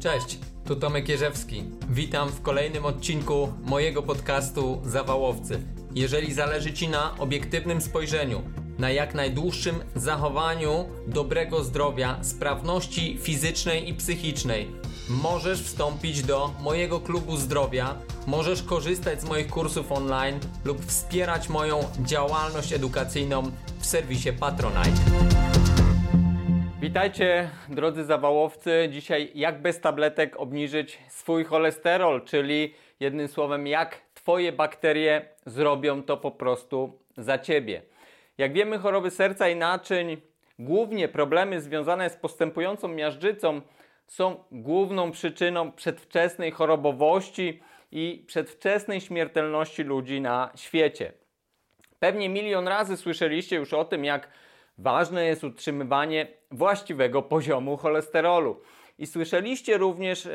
Cześć, tu Tomek Jerzewski. Witam w kolejnym odcinku mojego podcastu Zawałowcy. Jeżeli zależy Ci na obiektywnym spojrzeniu, na jak najdłuższym zachowaniu dobrego zdrowia, sprawności fizycznej i psychicznej, możesz wstąpić do mojego klubu zdrowia, możesz korzystać z moich kursów online lub wspierać moją działalność edukacyjną w serwisie Patronite. Witajcie drodzy zawałowcy. Dzisiaj jak bez tabletek obniżyć swój cholesterol, czyli jednym słowem jak Twoje bakterie zrobią to po prostu za Ciebie. Jak wiemy choroby serca i naczyń, głównie problemy związane z postępującą miażdżycą są główną przyczyną przedwczesnej chorobowości i przedwczesnej śmiertelności ludzi na świecie. Pewnie milion razy słyszeliście już o tym, jak ważne jest utrzymywanie właściwego poziomu cholesterolu. I słyszeliście również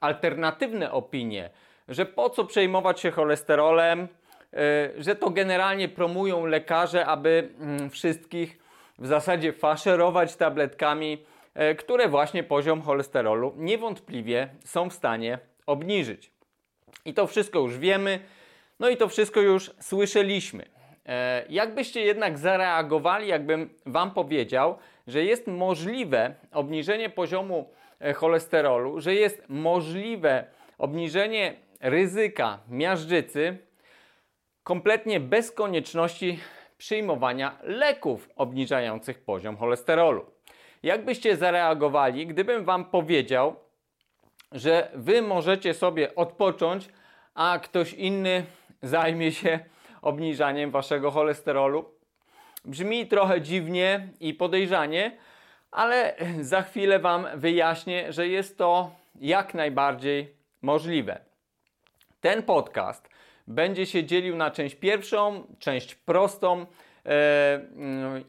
alternatywne opinie, że po co przejmować się cholesterolem, y, że to generalnie promują lekarze, aby y, wszystkich w zasadzie faszerować tabletkami, y, które właśnie poziom cholesterolu niewątpliwie są w stanie obniżyć. I to wszystko już wiemy, no i to wszystko już słyszeliśmy. E, jakbyście jednak zareagowali, jakbym Wam powiedział, że jest możliwe obniżenie poziomu e, cholesterolu, że jest możliwe obniżenie ryzyka miażdżycy kompletnie bez konieczności przyjmowania leków obniżających poziom cholesterolu. Jakbyście zareagowali, gdybym Wam powiedział, że Wy możecie sobie odpocząć, a ktoś inny zajmie się obniżaniem waszego cholesterolu. Brzmi trochę dziwnie i podejrzanie, ale za chwilę Wam wyjaśnię, że jest to jak najbardziej możliwe. Ten podcast będzie się dzielił na część pierwszą, część prostą, e,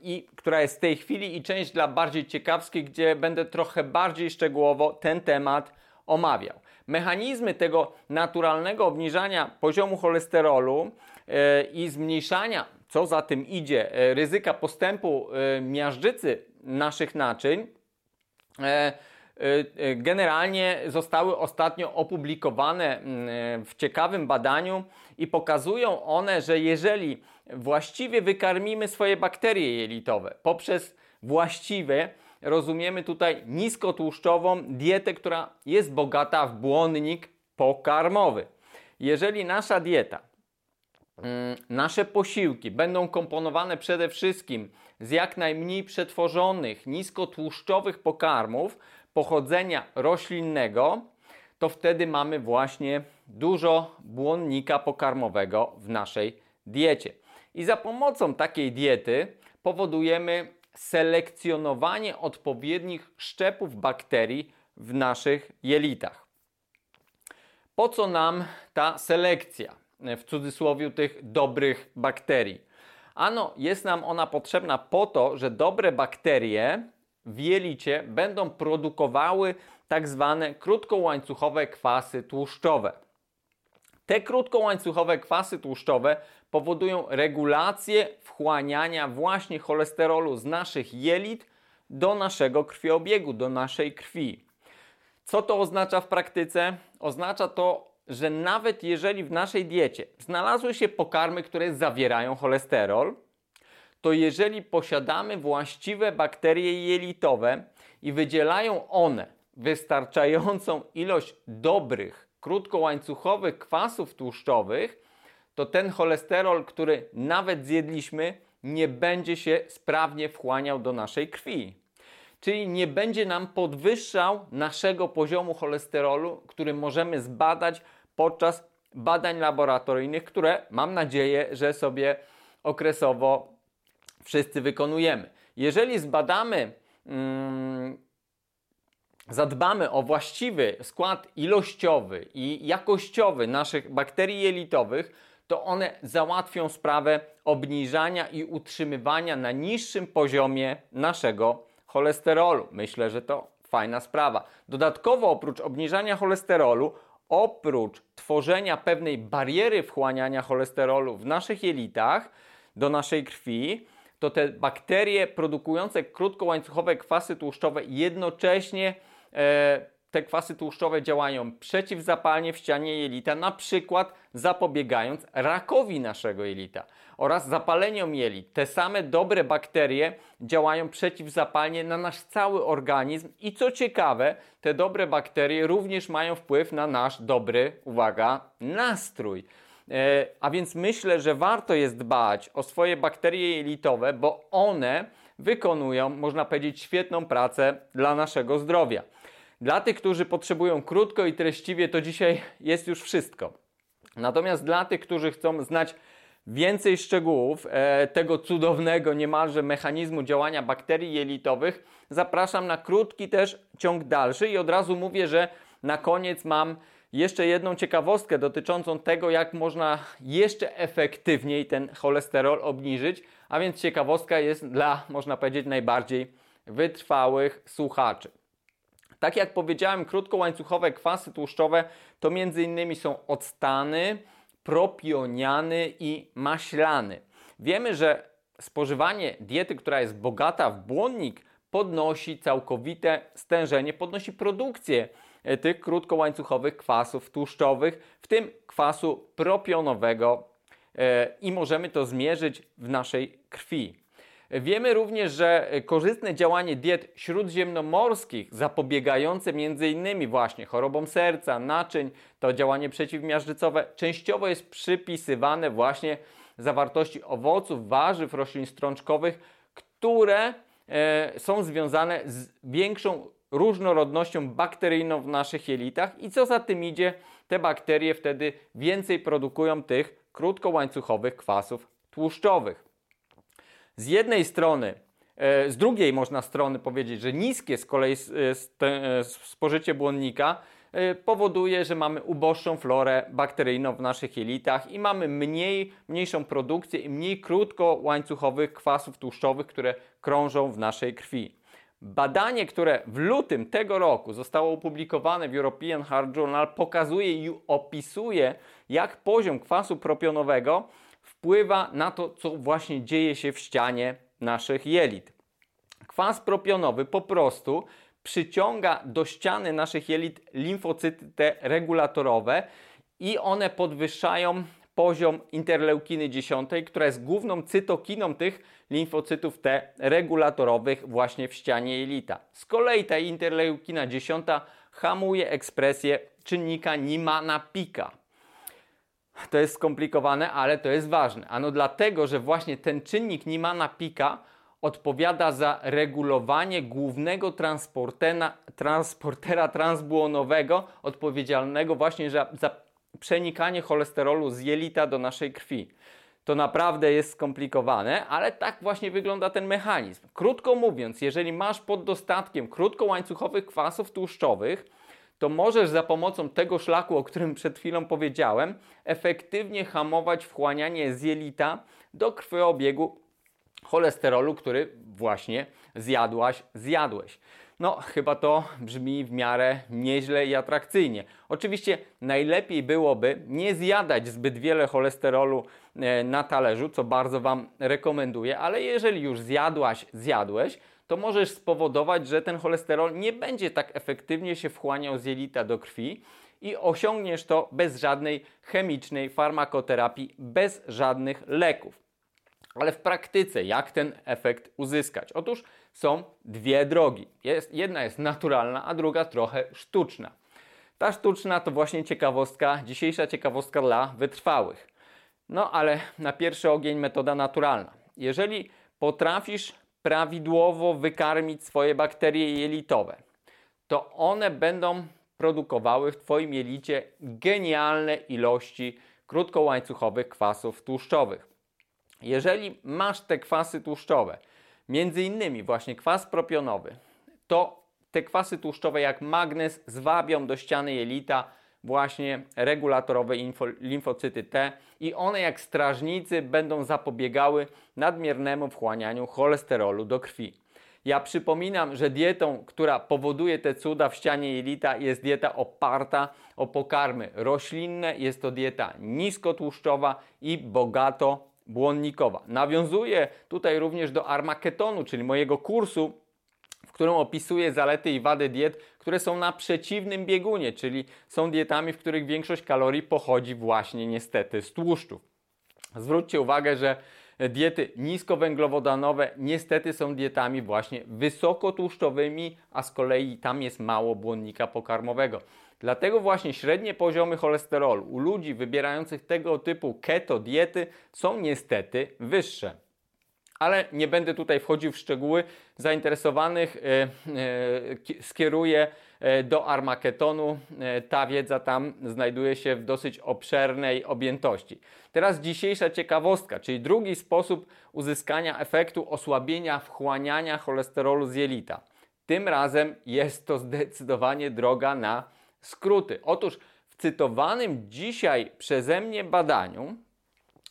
i, która jest w tej chwili, i część dla bardziej ciekawskich, gdzie będę trochę bardziej szczegółowo ten temat omawiał. Mechanizmy tego naturalnego obniżania poziomu cholesterolu i zmniejszania, co za tym idzie, e, ryzyka postępu e, miażdżycy naszych naczyń, generalnie zostały ostatnio opublikowane w ciekawym badaniu i pokazują one, że jeżeli właściwie wykarmimy swoje bakterie jelitowe poprzez właściwe, rozumiemy tutaj niskotłuszczową dietę, która jest bogata w błonnik pokarmowy. Jeżeli nasza dieta nasze posiłki będą komponowane przede wszystkim z jak najmniej przetworzonych, niskotłuszczowych pokarmów pochodzenia roślinnego, to wtedy mamy właśnie dużo błonnika pokarmowego w naszej diecie. I za pomocą takiej diety powodujemy selekcjonowanie odpowiednich szczepów bakterii w naszych jelitach. Po co nam ta selekcja? W cudzysłowie tych dobrych bakterii. Ano, jest nam ona potrzebna po to, że dobre bakterie w jelicie będą produkowały tak zwane krótkołańcuchowe kwasy tłuszczowe. Te krótkołańcuchowe kwasy tłuszczowe powodują regulację wchłaniania właśnie cholesterolu z naszych jelit do naszego krwiobiegu, do naszej krwi. Co to oznacza w praktyce? Oznacza to że nawet jeżeli w naszej diecie znalazły się pokarmy, które zawierają cholesterol, to jeżeli posiadamy właściwe bakterie jelitowe i wydzielają one wystarczającą ilość dobrych, krótkołańcuchowych kwasów tłuszczowych, to ten cholesterol, który nawet zjedliśmy, nie będzie się sprawnie wchłaniał do naszej krwi. Czyli nie będzie nam podwyższał naszego poziomu cholesterolu, który możemy zbadać podczas badań laboratoryjnych, które mam nadzieję, że sobie okresowo wszyscy wykonujemy. Jeżeli zbadamy, mm, zadbamy o właściwy skład ilościowy i jakościowy naszych bakterii jelitowych, to one załatwią sprawę obniżania i utrzymywania na niższym poziomie naszego cholesterolu. Myślę, że to fajna sprawa. Dodatkowo oprócz obniżania cholesterolu, oprócz tworzenia pewnej bariery wchłaniania cholesterolu w naszych jelitach do naszej krwi, to te bakterie produkujące krótkołańcuchowe kwasy tłuszczowe jednocześnie e, te kwasy tłuszczowe działają przeciwzapalnie w ścianie jelita, na przykład zapobiegając rakowi naszego jelita oraz zapaleniom jelit. Te same dobre bakterie działają przeciwzapalnie na nasz cały organizm i co ciekawe, te dobre bakterie również mają wpływ na nasz dobry, uwaga, nastrój. E, a więc myślę, że warto jest dbać o swoje bakterie jelitowe, bo one wykonują, można powiedzieć, świetną pracę dla naszego zdrowia. Dla tych, którzy potrzebują krótko i treściwie, to dzisiaj jest już wszystko. Natomiast dla tych, którzy chcą znać więcej szczegółów e, tego cudownego niemalże mechanizmu działania bakterii jelitowych, zapraszam na krótki też ciąg dalszy i od razu mówię, że na koniec mam jeszcze jedną ciekawostkę dotyczącą tego, jak można jeszcze efektywniej ten cholesterol obniżyć, a więc ciekawostka jest dla, można powiedzieć, najbardziej wytrwałych słuchaczy. Tak jak powiedziałem, krótkołańcuchowe kwasy tłuszczowe to m.in. są octany, propioniany i maślany. Wiemy, że spożywanie diety, która jest bogata w błonnik, podnosi całkowite stężenie, podnosi produkcję e, tych krótkołańcuchowych kwasów tłuszczowych, w tym kwasu propionowego e, i możemy to zmierzyć w naszej krwi. Wiemy również, że korzystne działanie diet śródziemnomorskich, zapobiegające m.in. właśnie chorobom serca, naczyń, to działanie przeciwmiażdżycowe, częściowo jest przypisywane właśnie zawartości owoców, warzyw, roślin strączkowych, które e, są związane z większą różnorodnością bakteryjną w naszych jelitach i co za tym idzie, te bakterie wtedy więcej produkują tych krótkołańcuchowych kwasów tłuszczowych z jednej strony, e, z drugiej można strony powiedzieć, że niskie z kolei e, e, spożycie błonnika powoduje, że mamy uboższą florę bakteryjną w naszych jelitach i mamy mniej, mniejszą produkcję i mniej krótkołańcuchowych kwasów tłuszczowych, które krążą w naszej krwi. Badanie, które w lutym tego roku zostało opublikowane w European Heart Journal, pokazuje i opisuje, jak poziom kwasu propionowego wpływa na to, co właśnie dzieje się w ścianie naszych jelit. Kwas propionowy po prostu przyciąga do ściany naszych jelit limfocyty te regulatorowe i one podwyższają poziom interleukiny 10, która jest główną cytokiną tych limfocytów T regulatorowych właśnie w ścianie jelita. Z kolei ta interleukina 10 hamuje ekspresję czynnika Nimana Pika. To jest skomplikowane, ale to jest ważne. Ano dlatego, że właśnie ten czynnik Nimana Pika odpowiada za regulowanie głównego transportera transbłonowego odpowiedzialnego właśnie za, za przenikanie cholesterolu z jelita do naszej krwi. To naprawdę jest skomplikowane, ale tak właśnie wygląda ten mechanizm. Krótko mówiąc, jeżeli masz pod dostatkiem krótkołańcuchowych kwasów tłuszczowych, to możesz za pomocą tego szlaku, o którym przed chwilą powiedziałem, efektywnie hamować wchłanianie z jelita do krwiobiegu cholesterolu, który właśnie zjadłaś, zjadłeś. No, chyba to brzmi w miarę nieźle i atrakcyjnie. Oczywiście najlepiej byłoby nie zjadać zbyt wiele cholesterolu e, na talerzu, co bardzo Wam rekomenduję, ale jeżeli już zjadłaś, zjadłeś, to możesz spowodować, że ten cholesterol nie będzie tak efektywnie się wchłaniał z jelita do krwi i osiągniesz to bez żadnej chemicznej farmakoterapii, bez żadnych leków. Ale w praktyce, jak ten efekt uzyskać? Otóż są dwie drogi. Jest, jedna jest naturalna, a druga trochę sztuczna. Ta sztuczna to właśnie ciekawostka, dzisiejsza ciekawostka dla wytrwałych. No ale na pierwszy ogień metoda naturalna. Jeżeli potrafisz prawidłowo wykarmić swoje bakterie jelitowe, to one będą produkowały w Twoim jelicie genialne ilości krótkołańcuchowych kwasów tłuszczowych. Jeżeli masz te kwasy tłuszczowe, między innymi właśnie kwas propionowy, to te kwasy tłuszczowe jak magnez zwabią do ściany jelita właśnie regulatorowe limfocyty T i one jak strażnicy będą zapobiegały nadmiernemu wchłanianiu cholesterolu do krwi. Ja przypominam, że dietą, która powoduje te cuda w ścianie jelita jest dieta oparta o pokarmy roślinne, jest to dieta niskotłuszczowa i bogato błonnikowa. Nawiązuję tutaj również do armaketonu, czyli mojego kursu, w którym opisuję zalety i wady diet, które są na przeciwnym biegunie, czyli są dietami, w których większość kalorii pochodzi właśnie niestety z tłuszczów. Zwróćcie uwagę, że diety niskowęglowodanowe niestety są dietami właśnie wysokotłuszczowymi, a z kolei tam jest mało błonnika pokarmowego. Dlatego właśnie średnie poziomy cholesterolu u ludzi wybierających tego typu keto diety są niestety wyższe. Ale nie będę tutaj wchodził w szczegóły. Zainteresowanych e, e, skieruję e, do Armaketonu. Ta wiedza tam znajduje się w dosyć obszernej objętości. Teraz dzisiejsza ciekawostka, czyli drugi sposób uzyskania efektu osłabienia wchłaniania cholesterolu z jelita. Tym razem jest to zdecydowanie droga na skróty. Otóż w cytowanym dzisiaj przeze mnie badaniu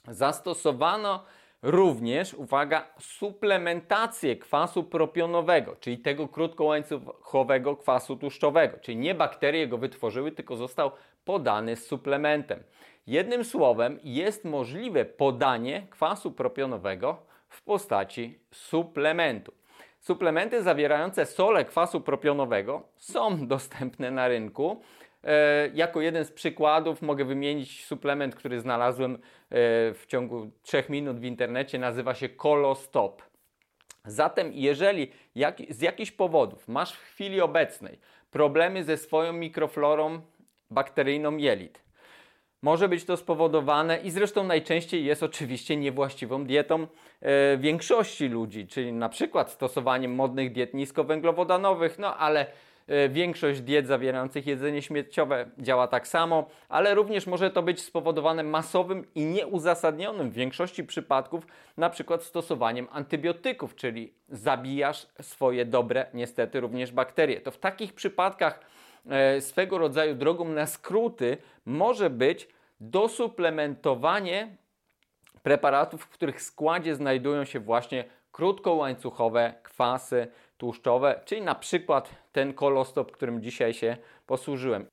zastosowano również, uwaga, suplementację kwasu propionowego, czyli tego krótkołańcuchowego kwasu tłuszczowego. Czyli nie bakterie go wytworzyły, tylko został podany z suplementem. Jednym słowem, jest możliwe podanie kwasu propionowego w postaci suplementu. Suplementy zawierające sole kwasu propionowego są dostępne na rynku. E, jako jeden z przykładów mogę wymienić suplement, który znalazłem e, w ciągu 3 minut w internecie. Nazywa się Kolostop. Zatem, jeżeli jak, z jakichś powodów masz w chwili obecnej problemy ze swoją mikroflorą bakteryjną jelit, może być to spowodowane i zresztą najczęściej jest oczywiście niewłaściwą dietą e, większości ludzi, czyli na przykład stosowaniem modnych diet niskowęglowodanowych, no ale większość diet zawierających jedzenie śmieciowe działa tak samo, ale również może to być spowodowane masowym i nieuzasadnionym w większości przypadków na przykład stosowaniem antybiotyków, czyli zabijasz swoje dobre niestety również bakterie. To w takich przypadkach E, swego rodzaju drogą na skróty może być dosuplementowanie preparatów, w których składzie znajdują się właśnie krótkołańcuchowe kwasy tłuszczowe, czyli na przykład ten kolostop, którym dzisiaj się posłużyłem.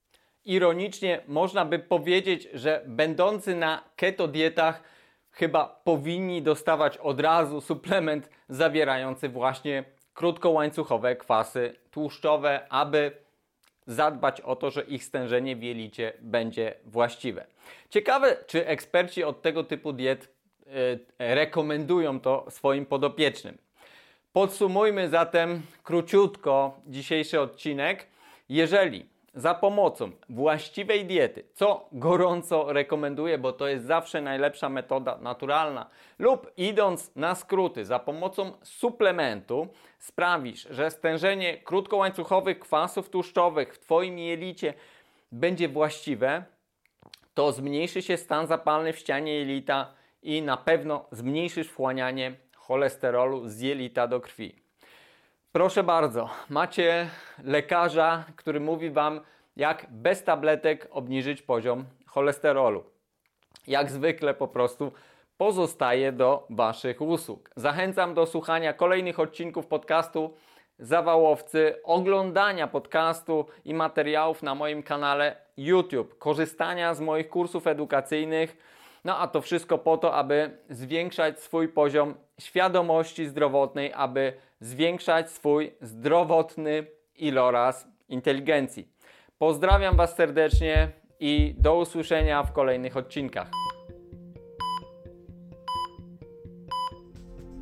Ironicznie można by powiedzieć, że będący na keto dietach chyba powinni dostawać od razu suplement zawierający właśnie krótkołańcuchowe kwasy tłuszczowe, aby zadbać o to, że ich stężenie w jelicie będzie właściwe. Ciekawe, czy eksperci od tego typu diet yy, rekomendują to swoim podopiecznym. Podsumujmy zatem króciutko dzisiejszy odcinek. Jeżeli za pomocą właściwej diety, co gorąco rekomenduję, bo to jest zawsze najlepsza metoda naturalna, lub idąc na skróty, za pomocą suplementu sprawisz, że stężenie krótkołańcuchowych kwasów tłuszczowych w Twoim jelicie będzie właściwe, to zmniejszy się stan zapalny w ścianie jelita i na pewno zmniejszysz wchłanianie cholesterolu z jelita do krwi. Proszę bardzo, macie lekarza, który mówi Wam, jak bez tabletek obniżyć poziom cholesterolu. Jak zwykle po prostu pozostaje do Waszych usług. Zachęcam do słuchania kolejnych odcinków podcastu Zawałowcy, oglądania podcastu i materiałów na moim kanale YouTube, korzystania z moich kursów edukacyjnych. No a to wszystko po to, aby zwiększać swój poziom świadomości zdrowotnej, aby zwiększać swój zdrowotny iloraz inteligencji. Pozdrawiam Was serdecznie i do usłyszenia w kolejnych odcinkach.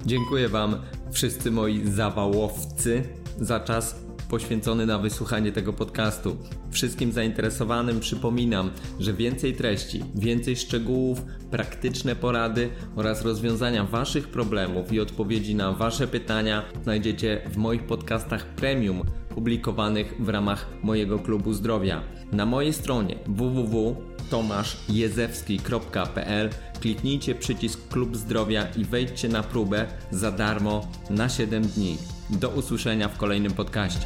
Dziękuję Wam, wszyscy moi zawałowcy, za czas poświęcony na wysłuchanie tego podcastu. Wszystkim zainteresowanym przypominam, że więcej treści, więcej szczegółów, praktyczne porady oraz rozwiązania Waszych problemów i odpowiedzi na Wasze pytania znajdziecie w moich podcastach premium publikowanych w ramach mojego klubu zdrowia. Na mojej stronie www.tomaszjezewski.pl kliknijcie przycisk Klub Zdrowia i wejdźcie na próbę za darmo na 7 dni. Do usłyszenia w kolejnym podcaście.